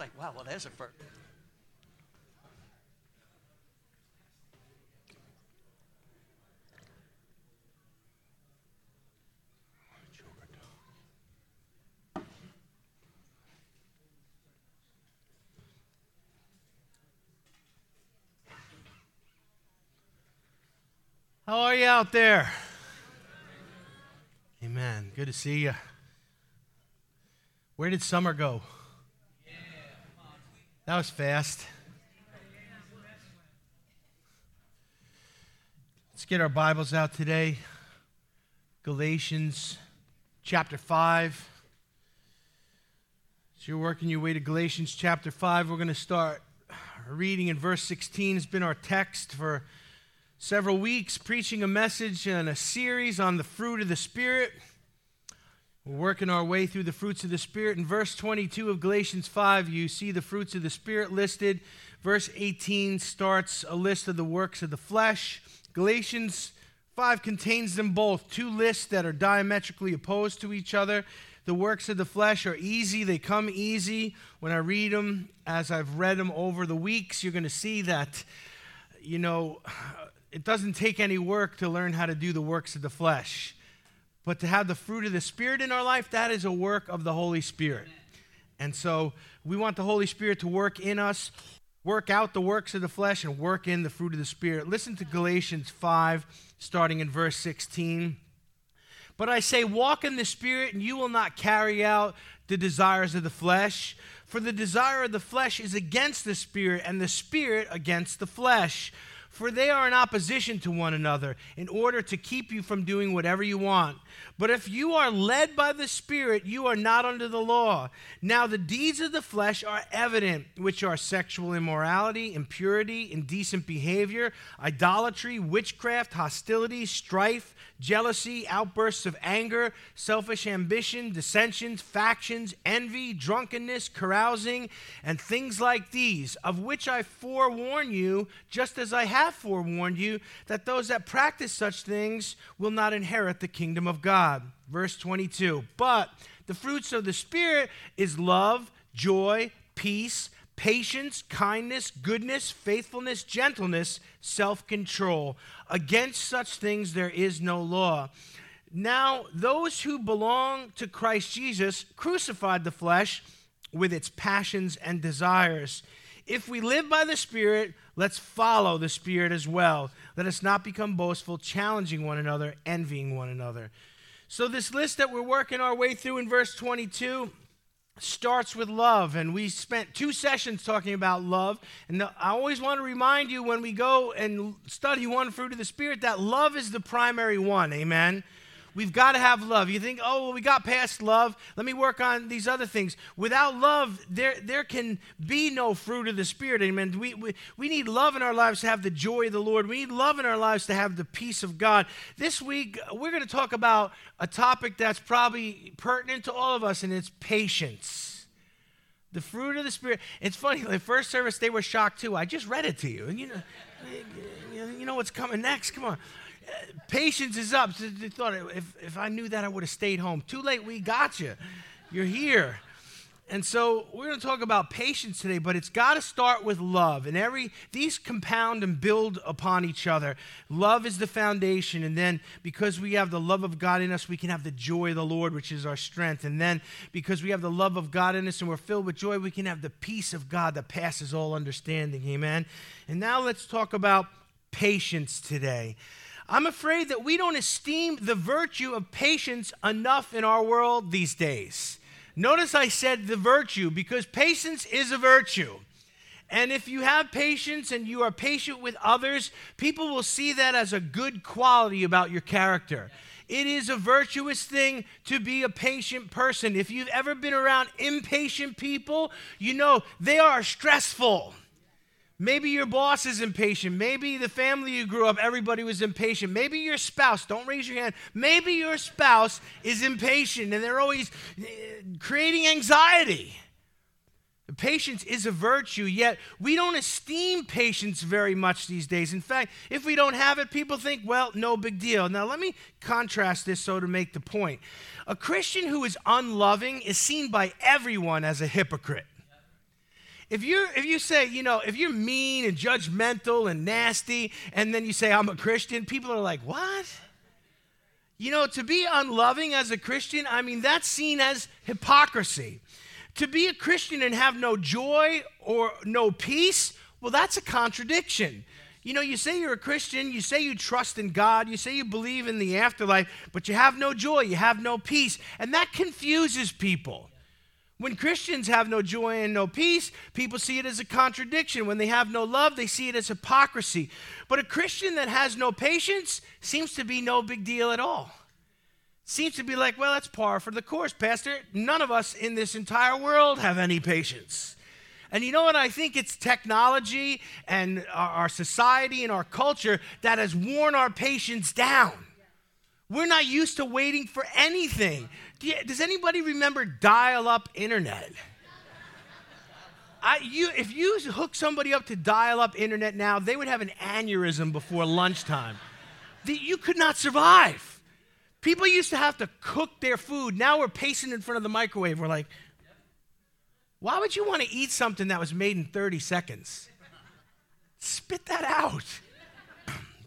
Like, wow, well, there's a first. How are you out there? Amen. Good to see you. Where did summer go? That was fast. Let's get our Bibles out today. Galatians chapter 5. So you're working your way to Galatians chapter 5. We're going to start reading in verse 16. It's been our text for several weeks preaching a message and a series on the fruit of the Spirit. We're working our way through the fruits of the Spirit. In verse 22 of Galatians 5, you see the fruits of the Spirit listed. Verse 18 starts a list of the works of the flesh. Galatians 5 contains them both, two lists that are diametrically opposed to each other. The works of the flesh are easy, they come easy. When I read them, as I've read them over the weeks, you're going to see that, you know, it doesn't take any work to learn how to do the works of the flesh. But to have the fruit of the Spirit in our life, that is a work of the Holy Spirit. And so we want the Holy Spirit to work in us, work out the works of the flesh, and work in the fruit of the Spirit. Listen to Galatians 5, starting in verse 16. But I say, walk in the Spirit, and you will not carry out the desires of the flesh. For the desire of the flesh is against the Spirit, and the Spirit against the flesh for they are in opposition to one another in order to keep you from doing whatever you want. But if you are led by the Spirit, you are not under the law. Now, the deeds of the flesh are evident, which are sexual immorality, impurity, indecent behavior, idolatry, witchcraft, hostility, strife jealousy, outbursts of anger, selfish ambition, dissensions, factions, envy, drunkenness, carousing, and things like these, of which I forewarn you, just as I have forewarned you, that those that practice such things will not inherit the kingdom of God. Verse 22 But the fruits of the Spirit is love, joy, peace patience, kindness, goodness, faithfulness, gentleness, self control. Against such things there is no law. Now, those who belong to Christ Jesus crucified the flesh with its passions and desires. If we live by the Spirit, let's follow the Spirit as well. Let us not become boastful, challenging one another, envying one another. So, this list that we're working our way through in verse 22 starts with love. And we spent two sessions talking about love. And I always want to remind you when we go and study one fruit of the Spirit that love is the primary one. Amen. We've got to have love. You think, oh, well, we got past love. Let me work on these other things. Without love, there, there can be no fruit of the Spirit. Amen. We, we, we need love in our lives to have the joy of the Lord. We need love in our lives to have the peace of God. This week, we're going to talk about a topic that's probably pertinent to all of us, and it's patience. The fruit of the Spirit. It's funny, the first service, they were shocked too. I just read it to you. And you know, you know what's coming next. Come on patience is up. They thought if, if I knew that, I would have stayed home. Too late, we got you. You're here. And so we're going to talk about patience today, but it's got to start with love. And every these compound and build upon each other. Love is the foundation, and then because we have the love of God in us, we can have the joy of the Lord, which is our strength. And then because we have the love of God in us and we're filled with joy, we can have the peace of God that passes all understanding. Amen. And now let's talk about patience today. I'm afraid that we don't esteem the virtue of patience enough in our world these days. Notice I said the virtue because patience is a virtue. And if you have patience and you are patient with others, people will see that as a good quality about your character. It is a virtuous thing to be a patient person. If you've ever been around impatient people, you know they are stressful. Maybe your boss is impatient. Maybe the family you grew up, everybody was impatient. Maybe your spouse, don't raise your hand. Maybe your spouse is impatient and they're always eh, creating anxiety. Patience is a virtue, yet we don't esteem patience very much these days. In fact, if we don't have it, people think, well, no big deal. Now, let me contrast this so to make the point. A Christian who is unloving is seen by everyone as a hypocrite. If you if you say, you know, if you're mean and judgmental and nasty, and then you say I'm a Christian, people are like, what? You know, to be unloving as a Christian, I mean, that's seen as hypocrisy. To be a Christian and have no joy or no peace, well, that's a contradiction. You know, you say you're a Christian, you say you trust in God, you say you believe in the afterlife, but you have no joy, you have no peace, and that confuses people. When Christians have no joy and no peace, people see it as a contradiction. When they have no love, they see it as hypocrisy. But a Christian that has no patience seems to be no big deal at all. Seems to be like, well, that's par for the course, Pastor. None of us in this entire world have any patience. And you know what? I think it's technology and our society and our culture that has worn our patience down. We're not used to waiting for anything. Does anybody remember dial up internet? I, you, if you hook somebody up to dial up internet now, they would have an aneurysm before lunchtime. The, you could not survive. People used to have to cook their food. Now we're pacing in front of the microwave. We're like, why would you want to eat something that was made in 30 seconds? Spit that out.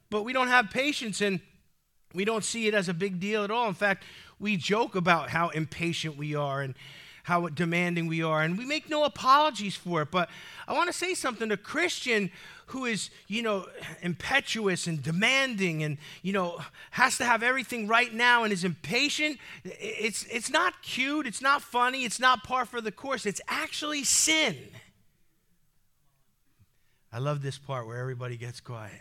But we don't have patience and we don't see it as a big deal at all. In fact, we joke about how impatient we are and how demanding we are, and we make no apologies for it. But I want to say something to a Christian who is, you know, impetuous and demanding and, you know, has to have everything right now and is impatient, it's, it's not cute, it's not funny, it's not par for the course, it's actually sin. I love this part where everybody gets quiet.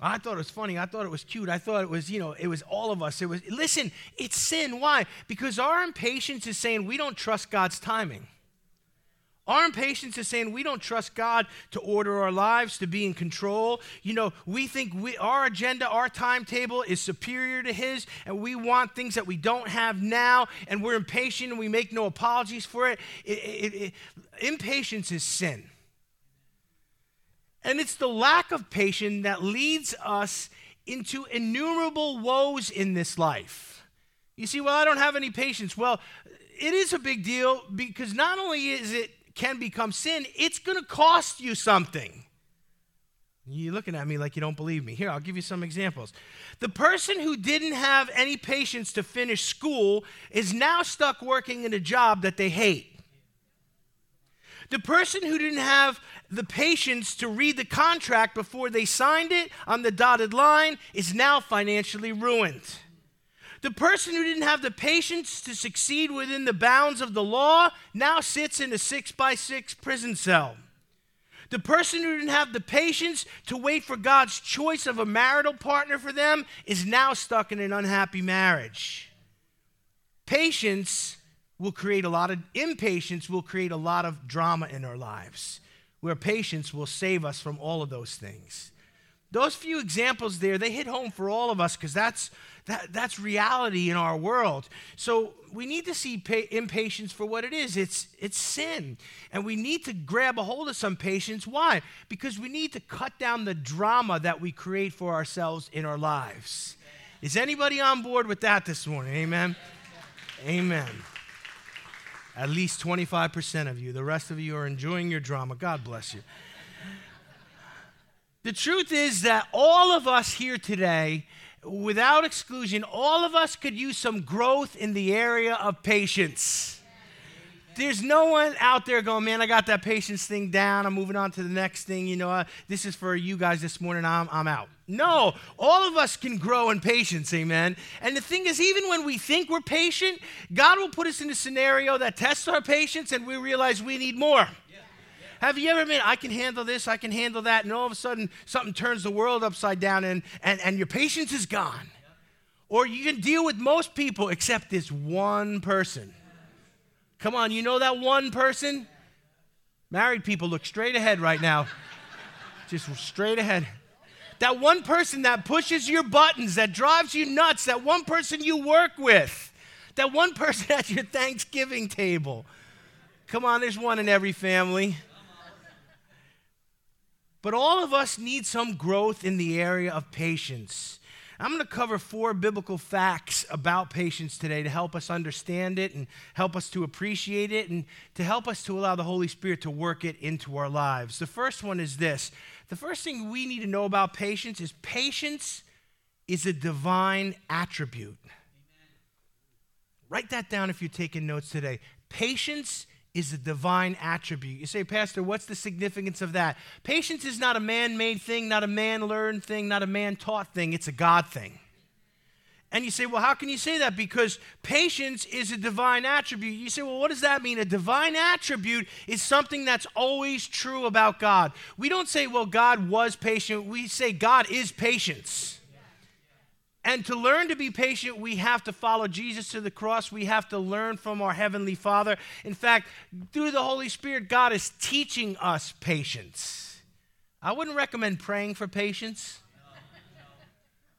I thought it was funny. I thought it was cute. I thought it was, you know, it was all of us. It was, listen, it's sin. Why? Because our impatience is saying we don't trust God's timing. Our impatience is saying we don't trust God to order our lives, to be in control. You know, we think we, our agenda, our timetable is superior to His, and we want things that we don't have now, and we're impatient and we make no apologies for it. it, it, it impatience is sin. And it's the lack of patience that leads us into innumerable woes in this life. You see, well, I don't have any patience. Well, it is a big deal because not only is it can become sin, it's going to cost you something. You're looking at me like you don't believe me. Here, I'll give you some examples. The person who didn't have any patience to finish school is now stuck working in a job that they hate. The person who didn't have the patience to read the contract before they signed it on the dotted line is now financially ruined. The person who didn't have the patience to succeed within the bounds of the law now sits in a six by six prison cell. The person who didn't have the patience to wait for God's choice of a marital partner for them is now stuck in an unhappy marriage. Patience will create a lot of impatience will create a lot of drama in our lives where patience will save us from all of those things. Those few examples there they hit home for all of us because that's that, that's reality in our world. So we need to see pa- impatience for what it is. It's it's sin. And we need to grab a hold of some patience. Why? Because we need to cut down the drama that we create for ourselves in our lives. Is anybody on board with that this morning? Amen? Amen at least 25% of you. The rest of you are enjoying your drama. God bless you. The truth is that all of us here today, without exclusion, all of us could use some growth in the area of patience. There's no one out there going, man, I got that patience thing down. I'm moving on to the next thing. You know, uh, this is for you guys this morning. I'm, I'm out. No, all of us can grow in patience, amen. And the thing is, even when we think we're patient, God will put us in a scenario that tests our patience and we realize we need more. Have you ever been, I can handle this, I can handle that, and all of a sudden something turns the world upside down and, and, and your patience is gone? Or you can deal with most people except this one person. Come on, you know that one person? Married people look straight ahead right now. Just straight ahead. That one person that pushes your buttons, that drives you nuts, that one person you work with, that one person at your Thanksgiving table. Come on, there's one in every family. But all of us need some growth in the area of patience. I'm going to cover four biblical facts about patience today to help us understand it and help us to appreciate it and to help us to allow the Holy Spirit to work it into our lives. The first one is this the first thing we need to know about patience is patience is a divine attribute. Amen. Write that down if you're taking notes today. Patience is a divine attribute. You say, Pastor, what's the significance of that? Patience is not a man made thing, not a man learned thing, not a man taught thing, it's a God thing. And you say, well, how can you say that? Because patience is a divine attribute. You say, well, what does that mean? A divine attribute is something that's always true about God. We don't say, well, God was patient. We say, God is patience. And to learn to be patient, we have to follow Jesus to the cross. We have to learn from our Heavenly Father. In fact, through the Holy Spirit, God is teaching us patience. I wouldn't recommend praying for patience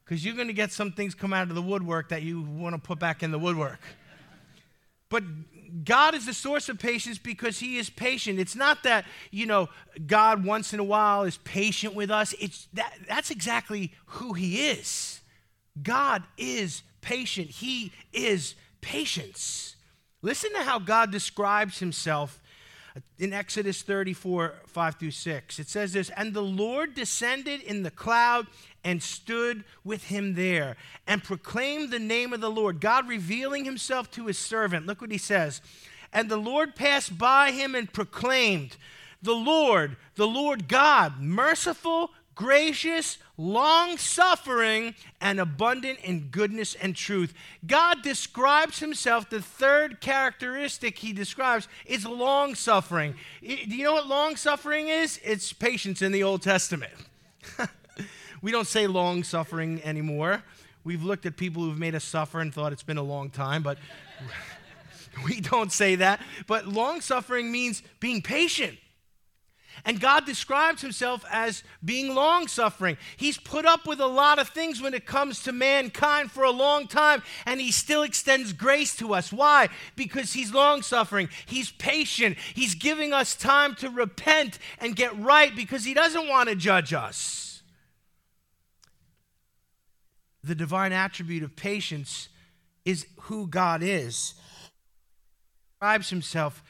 because you're going to get some things come out of the woodwork that you want to put back in the woodwork. But God is the source of patience because He is patient. It's not that, you know, God once in a while is patient with us. It's that, that's exactly who He is. God is patient. He is patience. Listen to how God describes himself in Exodus 34, 5 through 6. It says this And the Lord descended in the cloud and stood with him there and proclaimed the name of the Lord, God revealing himself to his servant. Look what he says. And the Lord passed by him and proclaimed, The Lord, the Lord God, merciful gracious, long suffering, and abundant in goodness and truth. God describes himself, the third characteristic he describes is long suffering. Do you know what long suffering is? It's patience in the Old Testament. we don't say long suffering anymore. We've looked at people who've made us suffer and thought it's been a long time, but we don't say that. But long suffering means being patient. And God describes himself as being long suffering. He's put up with a lot of things when it comes to mankind for a long time, and he still extends grace to us. Why? Because he's long suffering, he's patient, he's giving us time to repent and get right because he doesn't want to judge us. The divine attribute of patience is who God is. He describes himself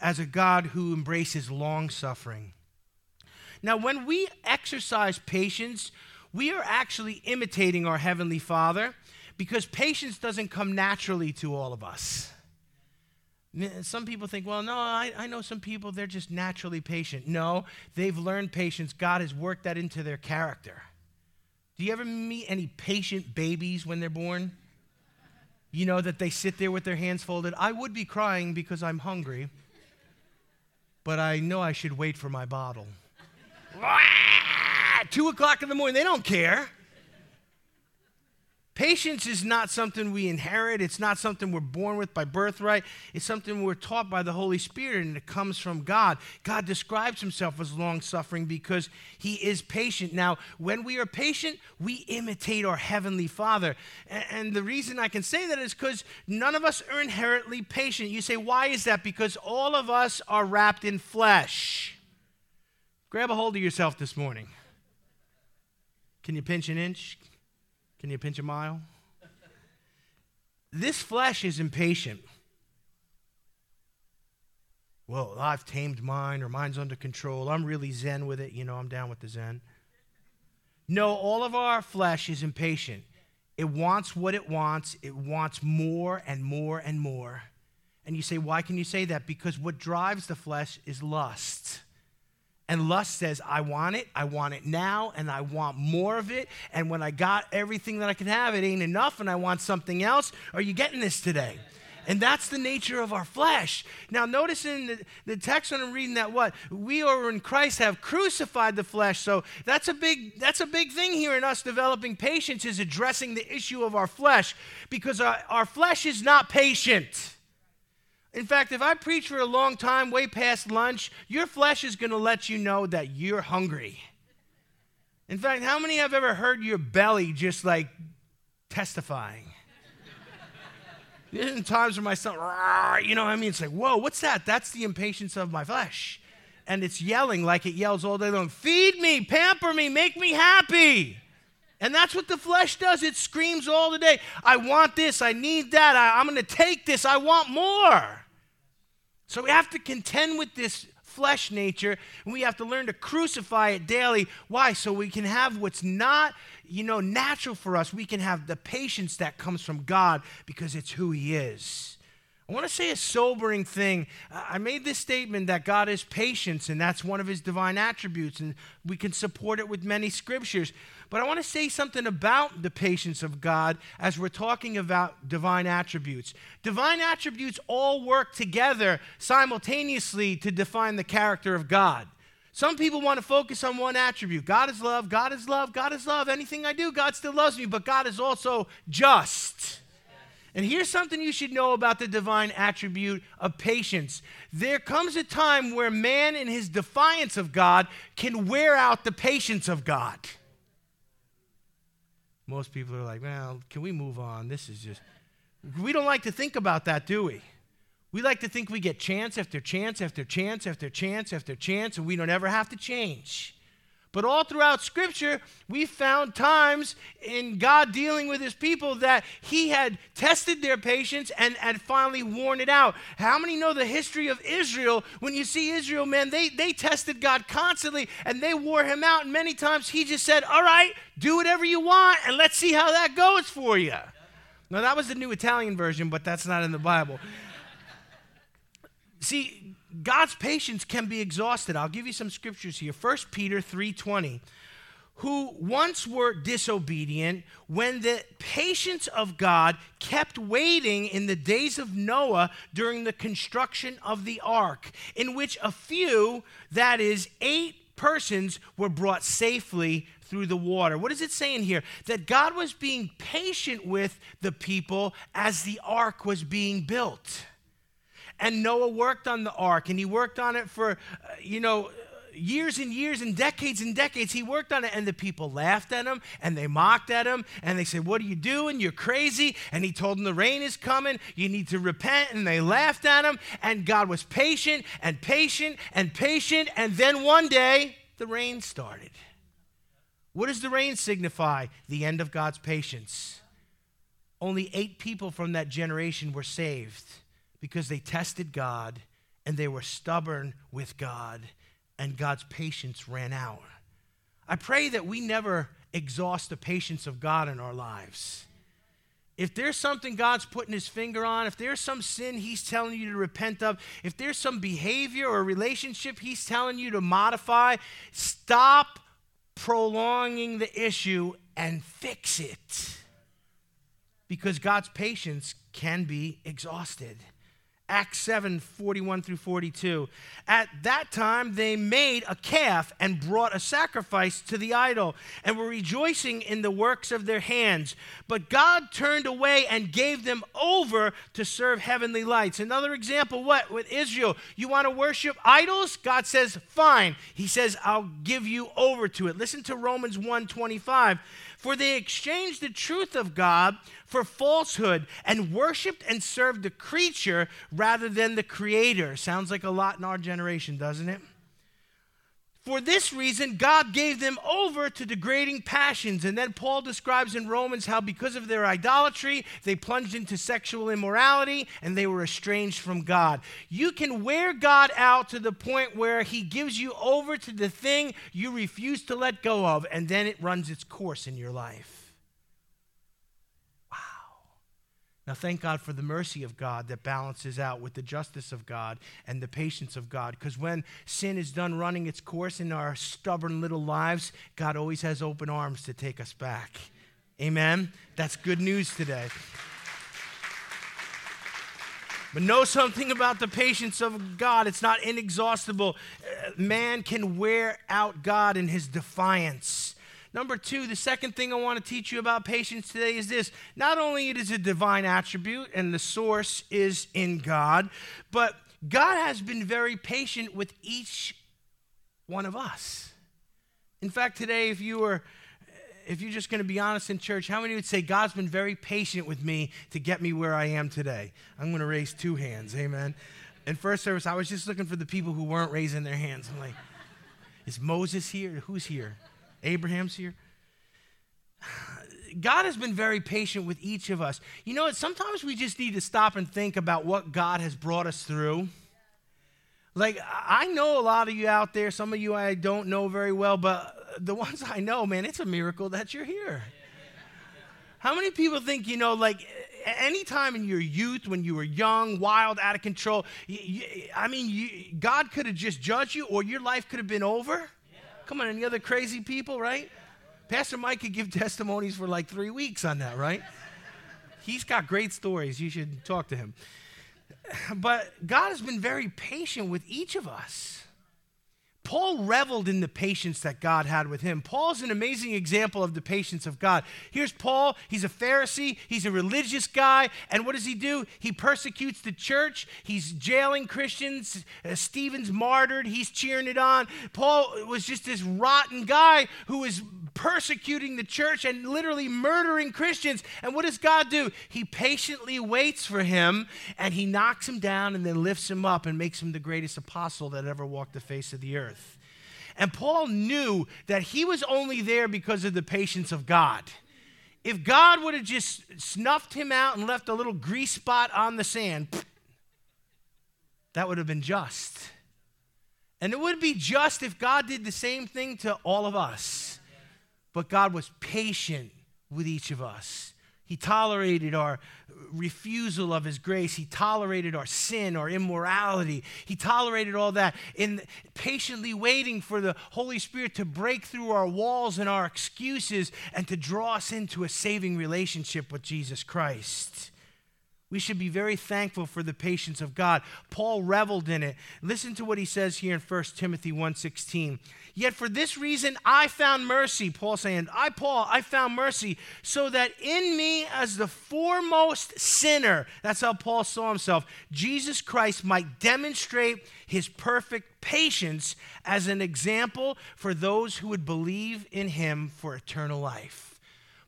as a God who embraces long suffering. Now, when we exercise patience, we are actually imitating our Heavenly Father because patience doesn't come naturally to all of us. Some people think, well, no, I, I know some people, they're just naturally patient. No, they've learned patience. God has worked that into their character. Do you ever meet any patient babies when they're born? You know, that they sit there with their hands folded. I would be crying because I'm hungry but I know I should wait for my bottle. Two o'clock in the morning, they don't care. Patience is not something we inherit. It's not something we're born with by birthright. It's something we're taught by the Holy Spirit, and it comes from God. God describes himself as long suffering because he is patient. Now, when we are patient, we imitate our Heavenly Father. And the reason I can say that is because none of us are inherently patient. You say, why is that? Because all of us are wrapped in flesh. Grab a hold of yourself this morning. Can you pinch an inch? Can you pinch a mile? this flesh is impatient. Well, I've tamed mine or mine's under control. I'm really zen with it. You know, I'm down with the zen. No, all of our flesh is impatient. It wants what it wants, it wants more and more and more. And you say, why can you say that? Because what drives the flesh is lust. And lust says, I want it, I want it now, and I want more of it. And when I got everything that I can have, it ain't enough, and I want something else. Are you getting this today? And that's the nature of our flesh. Now, notice in the, the text when I'm reading that what? We are in Christ have crucified the flesh. So that's a big that's a big thing here in us developing patience is addressing the issue of our flesh because our, our flesh is not patient. In fact, if I preach for a long time, way past lunch, your flesh is going to let you know that you're hungry. In fact, how many have ever heard your belly just like testifying? There's times where my son, you know what I mean? It's like, whoa, what's that? That's the impatience of my flesh. And it's yelling like it yells all day long feed me, pamper me, make me happy. And that's what the flesh does. It screams all the day I want this, I need that, I, am going to take this, I want more. So we have to contend with this flesh nature and we have to learn to crucify it daily. Why? So we can have what's not, you know, natural for us. We can have the patience that comes from God because it's who He is. I want to say a sobering thing. I made this statement that God is patience, and that's one of his divine attributes, and we can support it with many scriptures. But I want to say something about the patience of God as we're talking about divine attributes. Divine attributes all work together simultaneously to define the character of God. Some people want to focus on one attribute God is love, God is love, God is love. Anything I do, God still loves me, but God is also just. And here's something you should know about the divine attribute of patience. There comes a time where man, in his defiance of God, can wear out the patience of God. Most people are like, well, can we move on? This is just. We don't like to think about that, do we? We like to think we get chance after chance after chance after chance after chance, and we don't ever have to change. But all throughout Scripture, we found times in God dealing with his people that he had tested their patience and had finally worn it out. How many know the history of Israel? When you see Israel, man, they, they tested God constantly and they wore him out. And many times he just said, All right, do whatever you want and let's see how that goes for you. Now, that was the New Italian version, but that's not in the Bible. See, God's patience can be exhausted. I'll give you some scriptures here. 1 Peter 3:20 who once were disobedient when the patience of God kept waiting in the days of Noah during the construction of the ark, in which a few, that is, eight persons, were brought safely through the water. What is it saying here? That God was being patient with the people as the ark was being built. And Noah worked on the ark, and he worked on it for, uh, you know, years and years and decades and decades. He worked on it, and the people laughed at him and they mocked at him and they said, What are you doing? You're crazy. And he told them, The rain is coming. You need to repent. And they laughed at him. And God was patient and patient and patient. And then one day, the rain started. What does the rain signify? The end of God's patience. Only eight people from that generation were saved because they tested God and they were stubborn with God, and God's patience ran out. I pray that we never exhaust the patience of God in our lives. If there's something God's putting his finger on, if there's some sin he's telling you to repent of, if there's some behavior or relationship he's telling you to modify, stop prolonging the issue and fix it. Because God's patience can be exhausted. Acts 7 41 through 42. At that time, they made a calf and brought a sacrifice to the idol and were rejoicing in the works of their hands. But God turned away and gave them over to serve heavenly lights. Another example, what? With Israel, you want to worship idols? God says, fine. He says, I'll give you over to it. Listen to Romans 1 25. For they exchanged the truth of God for falsehood and worshiped and served the creature rather than the creator. Sounds like a lot in our generation, doesn't it? For this reason, God gave them over to degrading passions. And then Paul describes in Romans how, because of their idolatry, they plunged into sexual immorality and they were estranged from God. You can wear God out to the point where he gives you over to the thing you refuse to let go of, and then it runs its course in your life. Now, thank God for the mercy of God that balances out with the justice of God and the patience of God. Because when sin is done running its course in our stubborn little lives, God always has open arms to take us back. Amen? That's good news today. But know something about the patience of God. It's not inexhaustible. Uh, man can wear out God in his defiance. Number two, the second thing I want to teach you about patience today is this not only it is a divine attribute and the source is in God, but God has been very patient with each one of us. In fact, today, if you were if you're just going to be honest in church, how many would say God's been very patient with me to get me where I am today? I'm going to raise two hands. Amen. In first service, I was just looking for the people who weren't raising their hands. I'm like, is Moses here? Who's here? Abraham's here. God has been very patient with each of us. You know what? Sometimes we just need to stop and think about what God has brought us through. Like, I know a lot of you out there, some of you I don't know very well, but the ones I know, man, it's a miracle that you're here. How many people think, you know, like anytime in your youth when you were young, wild, out of control, you, you, I mean, you, God could have just judged you or your life could have been over? Come on, any other crazy people, right? Pastor Mike could give testimonies for like three weeks on that, right? He's got great stories. You should talk to him. But God has been very patient with each of us. Paul reveled in the patience that God had with him. Paul's an amazing example of the patience of God. Here's Paul. He's a Pharisee, he's a religious guy. And what does he do? He persecutes the church, he's jailing Christians. Uh, Stephen's martyred, he's cheering it on. Paul was just this rotten guy who was persecuting the church and literally murdering Christians. And what does God do? He patiently waits for him and he knocks him down and then lifts him up and makes him the greatest apostle that ever walked the face of the earth. And Paul knew that he was only there because of the patience of God. If God would have just snuffed him out and left a little grease spot on the sand, that would have been just. And it would be just if God did the same thing to all of us. But God was patient with each of us. He tolerated our refusal of His grace. He tolerated our sin, our immorality. He tolerated all that in patiently waiting for the Holy Spirit to break through our walls and our excuses and to draw us into a saving relationship with Jesus Christ. We should be very thankful for the patience of God. Paul reveled in it. Listen to what he says here in 1 Timothy 1:16. Yet for this reason I found mercy, Paul saying, I, Paul, I found mercy, so that in me, as the foremost sinner, that's how Paul saw himself, Jesus Christ might demonstrate his perfect patience as an example for those who would believe in him for eternal life.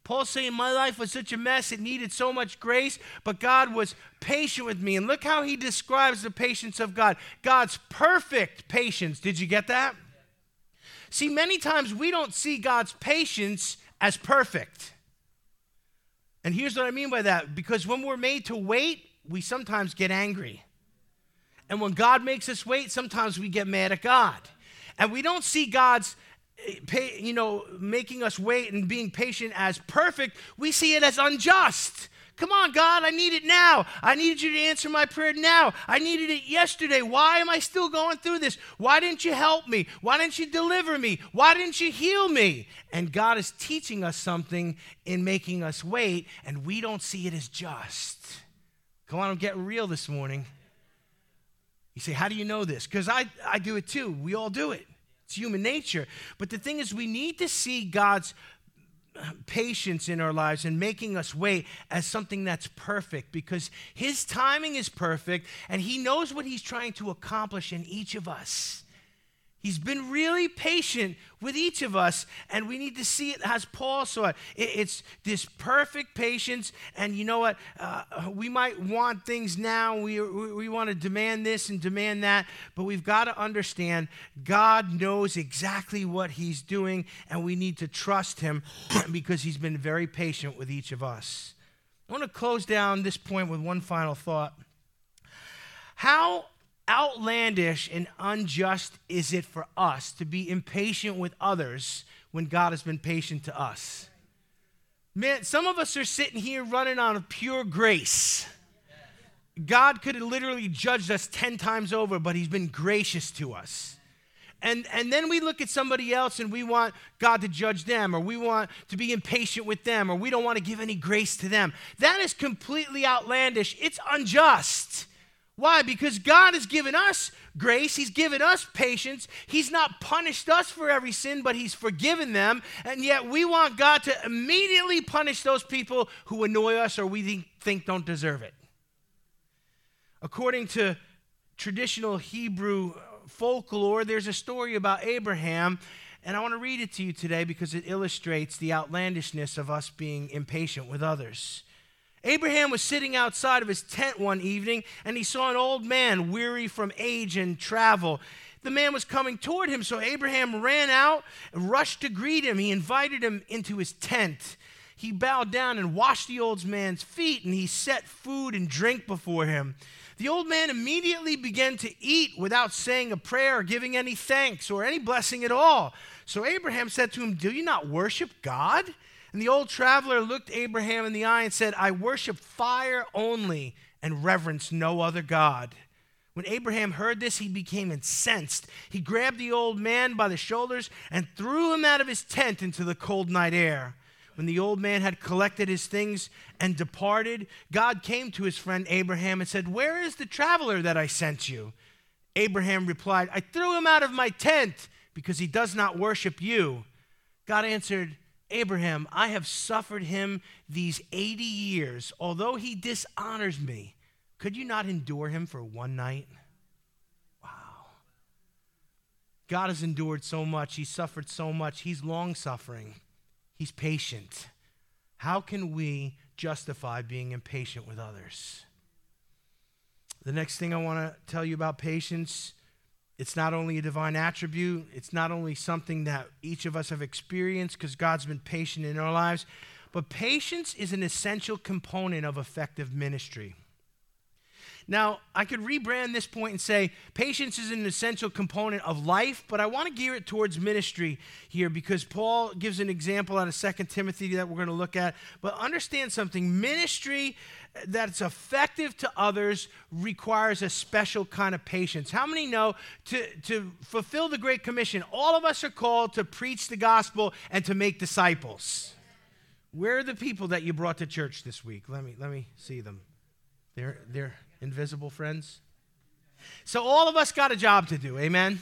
Paul's saying, My life was such a mess, it needed so much grace, but God was patient with me. And look how he describes the patience of God God's perfect patience. Did you get that? See, many times we don't see God's patience as perfect. And here's what I mean by that because when we're made to wait, we sometimes get angry. And when God makes us wait, sometimes we get mad at God. And we don't see God's eh, you know making us wait and being patient as perfect. We see it as unjust. Come on, God, I need it now. I needed you to answer my prayer now. I needed it yesterday. Why am I still going through this? Why didn't you help me? Why didn't you deliver me? Why didn't you heal me? And God is teaching us something in making us wait, and we don't see it as just. Come on, I'm getting real this morning. You say, How do you know this? Because I, I do it too. We all do it. It's human nature. But the thing is, we need to see God's patience in our lives and making us wait as something that's perfect because His timing is perfect and He knows what He's trying to accomplish in each of us. He's been really patient with each of us, and we need to see it as Paul saw it. It's this perfect patience, and you know what? Uh, we might want things now. We, we, we want to demand this and demand that, but we've got to understand God knows exactly what He's doing, and we need to trust Him because He's been very patient with each of us. I want to close down this point with one final thought. How outlandish and unjust is it for us to be impatient with others when God has been patient to us? Man, some of us are sitting here running on of pure grace. God could have literally judged us 10 times over, but He's been gracious to us. And, and then we look at somebody else and we want God to judge them, or we want to be impatient with them, or we don't want to give any grace to them. That is completely outlandish. It's unjust. Why? Because God has given us grace, He's given us patience. He's not punished us for every sin, but He's forgiven them. And yet we want God to immediately punish those people who annoy us or we think don't deserve it. According to traditional Hebrew folklore, there's a story about Abraham. And I want to read it to you today because it illustrates the outlandishness of us being impatient with others. Abraham was sitting outside of his tent one evening and he saw an old man weary from age and travel. the man was coming toward him. So Abraham ran out and rushed to greet him. He invited him into his tent. He bowed down and washed the old man's feet, and he set food and drink before him. The old man immediately began to eat without saying a prayer or giving any thanks or any blessing at all. So Abraham said to him, Do you not worship God? And the old traveler looked Abraham in the eye and said, I worship fire only and reverence no other God. When Abraham heard this, he became incensed. He grabbed the old man by the shoulders and threw him out of his tent into the cold night air. When the old man had collected his things and departed, God came to his friend Abraham and said, Where is the traveler that I sent you? Abraham replied, I threw him out of my tent because he does not worship you. God answered, Abraham, I have suffered him these 80 years. Although he dishonors me, could you not endure him for one night? Wow. God has endured so much. He's suffered so much. He's long suffering. He's patient. How can we justify being impatient with others? The next thing I want to tell you about patience it's not only a divine attribute, it's not only something that each of us have experienced because God's been patient in our lives, but patience is an essential component of effective ministry. Now, I could rebrand this point and say patience is an essential component of life, but I want to gear it towards ministry here because Paul gives an example out of 2 Timothy that we're going to look at. But understand something ministry that's effective to others requires a special kind of patience. How many know to, to fulfill the Great Commission, all of us are called to preach the gospel and to make disciples? Where are the people that you brought to church this week? Let me, let me see them. They're, they're invisible friends. So all of us got a job to do, amen?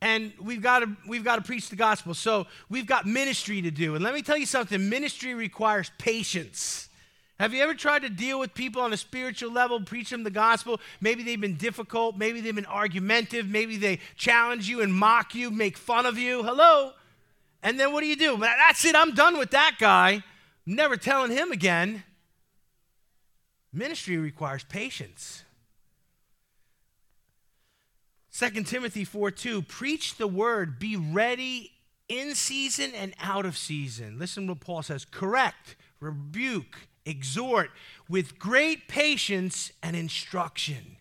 And we've got to we've got to preach the gospel. So we've got ministry to do. And let me tell you something, ministry requires patience. Have you ever tried to deal with people on a spiritual level, preach them the gospel? Maybe they've been difficult, maybe they've been argumentative, maybe they challenge you and mock you, make fun of you. Hello? And then what do you do? That's it, I'm done with that guy. I'm never telling him again. Ministry requires patience. 2 Timothy 4 2, preach the word, be ready in season and out of season. Listen what Paul says correct, rebuke, exhort with great patience and instruction.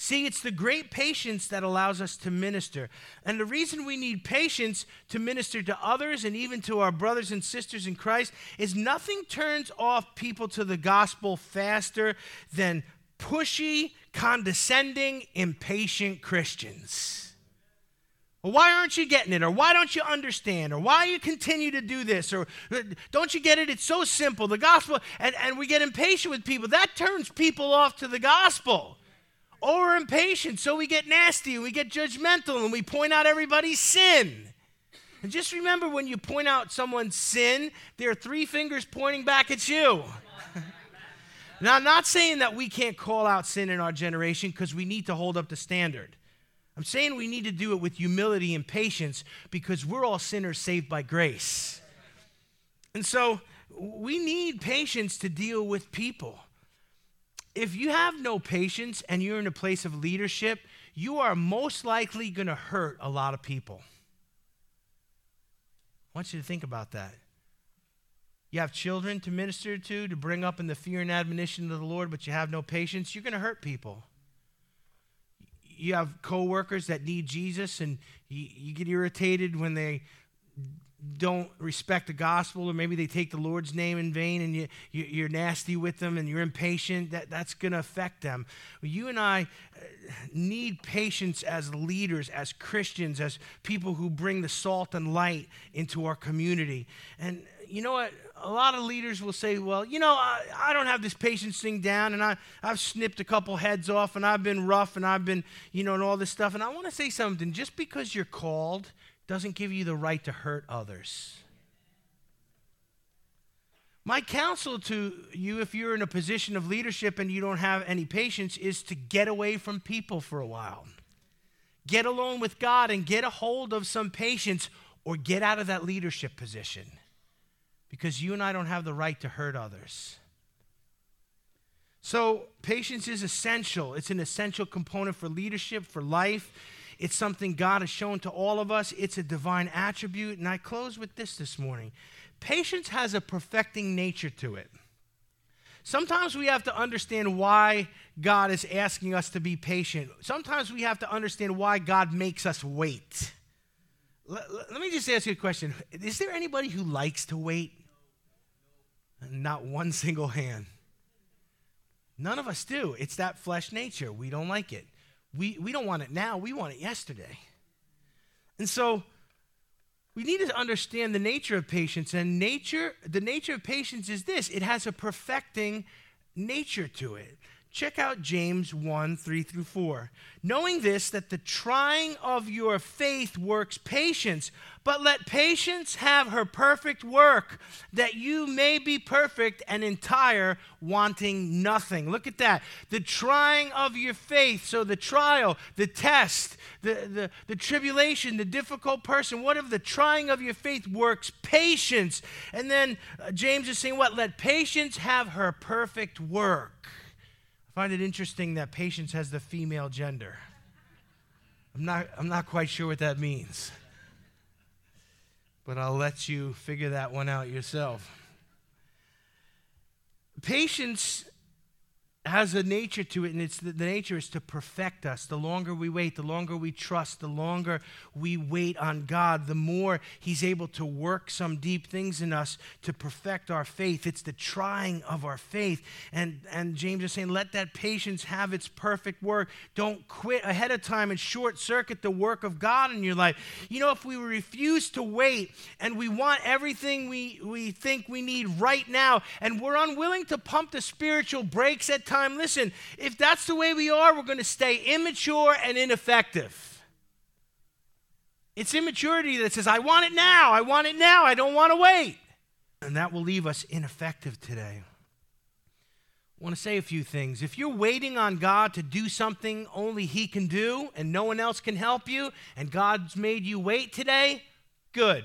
See, it's the great patience that allows us to minister. And the reason we need patience to minister to others and even to our brothers and sisters in Christ is nothing turns off people to the gospel faster than pushy, condescending, impatient Christians. Well, why aren't you getting it? Or why don't you understand? Or why you continue to do this? Or uh, don't you get it? It's so simple. The gospel, and, and we get impatient with people. That turns people off to the gospel. Or we're impatient, so we get nasty and we get judgmental and we point out everybody's sin. And just remember when you point out someone's sin, there are three fingers pointing back at you. now, I'm not saying that we can't call out sin in our generation because we need to hold up the standard. I'm saying we need to do it with humility and patience because we're all sinners saved by grace. And so we need patience to deal with people. If you have no patience and you're in a place of leadership, you are most likely going to hurt a lot of people. I want you to think about that. You have children to minister to, to bring up in the fear and admonition of the Lord, but you have no patience, you're going to hurt people you have coworkers that need Jesus, and you, you get irritated when they don't respect the gospel, or maybe they take the Lord's name in vain, and you, you are nasty with them, and you're impatient. That that's going to affect them. You and I uh, need patience as leaders, as Christians, as people who bring the salt and light into our community. And you know what? a lot of leaders will say, well, you know, I, I don't have this patience thing down, and I, I've snipped a couple heads off, and I've been rough, and I've been, you know, and all this stuff. And I want to say something just because you're called doesn't give you the right to hurt others. My counsel to you, if you're in a position of leadership and you don't have any patience, is to get away from people for a while. Get alone with God and get a hold of some patience or get out of that leadership position because you and I don't have the right to hurt others. So, patience is essential. It's an essential component for leadership, for life. It's something God has shown to all of us. It's a divine attribute. And I close with this this morning patience has a perfecting nature to it. Sometimes we have to understand why God is asking us to be patient. Sometimes we have to understand why God makes us wait. Let, let me just ask you a question Is there anybody who likes to wait? Not one single hand. None of us do. It's that flesh nature. We don't like it. We, we don't want it now, we want it yesterday. And so we need to understand the nature of patience. And nature, the nature of patience is this it has a perfecting nature to it. Check out James 1 3 through 4. Knowing this, that the trying of your faith works patience, but let patience have her perfect work, that you may be perfect and entire, wanting nothing. Look at that. The trying of your faith. So the trial, the test, the, the, the tribulation, the difficult person, What if the trying of your faith works patience. And then uh, James is saying, what? Let patience have her perfect work find it interesting that patience has the female gender. I'm not, I'm not quite sure what that means, but I'll let you figure that one out yourself. Patience has a nature to it, and it's the, the, nature is to perfect us. The longer we wait, the longer we trust, the longer we wait on God, the more He's able to work some deep things in us to perfect our faith. It's the trying of our faith. And, and James is saying, let that patience have its perfect work. Don't quit ahead of time and short circuit the work of God in your life. You know, if we refuse to wait and we want everything we, we think we need right now, and we're unwilling to pump the spiritual brakes at time, listen, if that's the way we are, we're going to stay immature and ineffective. It's immaturity that says, I want it now, I want it now, I don't want to wait. And that will leave us ineffective today. I want to say a few things. If you're waiting on God to do something only He can do and no one else can help you, and God's made you wait today, good.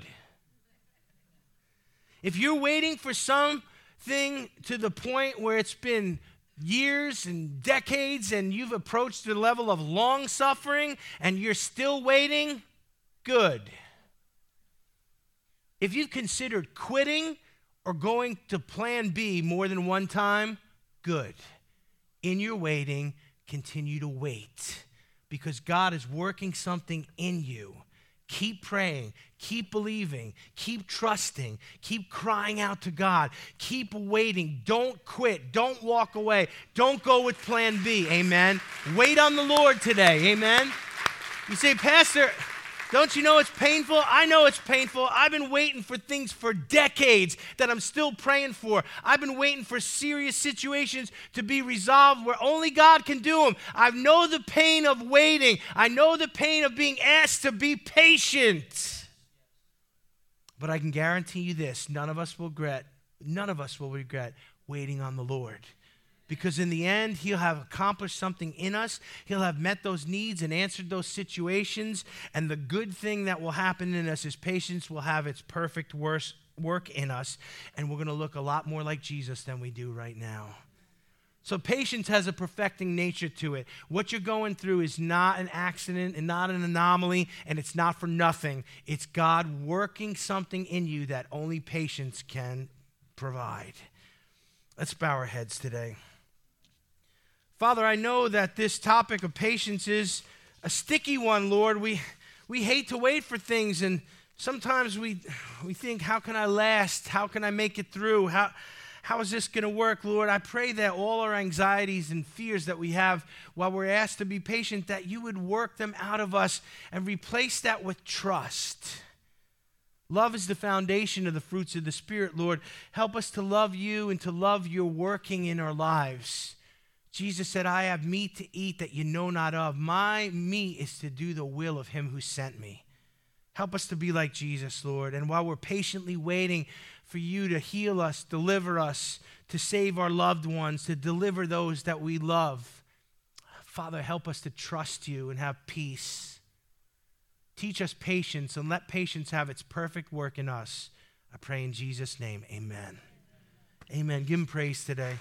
If you're waiting for something to the point where it's been years and decades and you've approached the level of long suffering and you're still waiting, good. If you've considered quitting or going to plan B more than one time, good. In your waiting, continue to wait because God is working something in you. Keep praying, keep believing, keep trusting, keep crying out to God, keep waiting. Don't quit, don't walk away, don't go with plan B. Amen. Wait on the Lord today. Amen. You say, Pastor, don't you know it's painful? I know it's painful. I've been waiting for things for decades that I'm still praying for. I've been waiting for serious situations to be resolved where only God can do them. I know the pain of waiting. I know the pain of being asked to be patient. But I can guarantee you this, none of us will regret, none of us will regret waiting on the Lord because in the end, He'll have accomplished something in us. He'll have met those needs and answered those situations. And the good thing that will happen in us is patience will have its perfect work in us. And we're going to look a lot more like Jesus than we do right now. So, patience has a perfecting nature to it. What you're going through is not an accident and not an anomaly, and it's not for nothing. It's God working something in you that only patience can provide. Let's bow our heads today. Father, I know that this topic of patience is a sticky one, Lord. We, we hate to wait for things, and sometimes we, we think, how can I last? How can I make it through? How, how is this going to work, Lord? I pray that all our anxieties and fears that we have while we're asked to be patient, that you would work them out of us and replace that with trust. Love is the foundation of the fruits of the Spirit, Lord. Help us to love you and to love your working in our lives. Jesus said, I have meat to eat that you know not of. My meat is to do the will of him who sent me. Help us to be like Jesus, Lord. And while we're patiently waiting for you to heal us, deliver us, to save our loved ones, to deliver those that we love, Father, help us to trust you and have peace. Teach us patience and let patience have its perfect work in us. I pray in Jesus' name, amen. Amen. Give him praise today.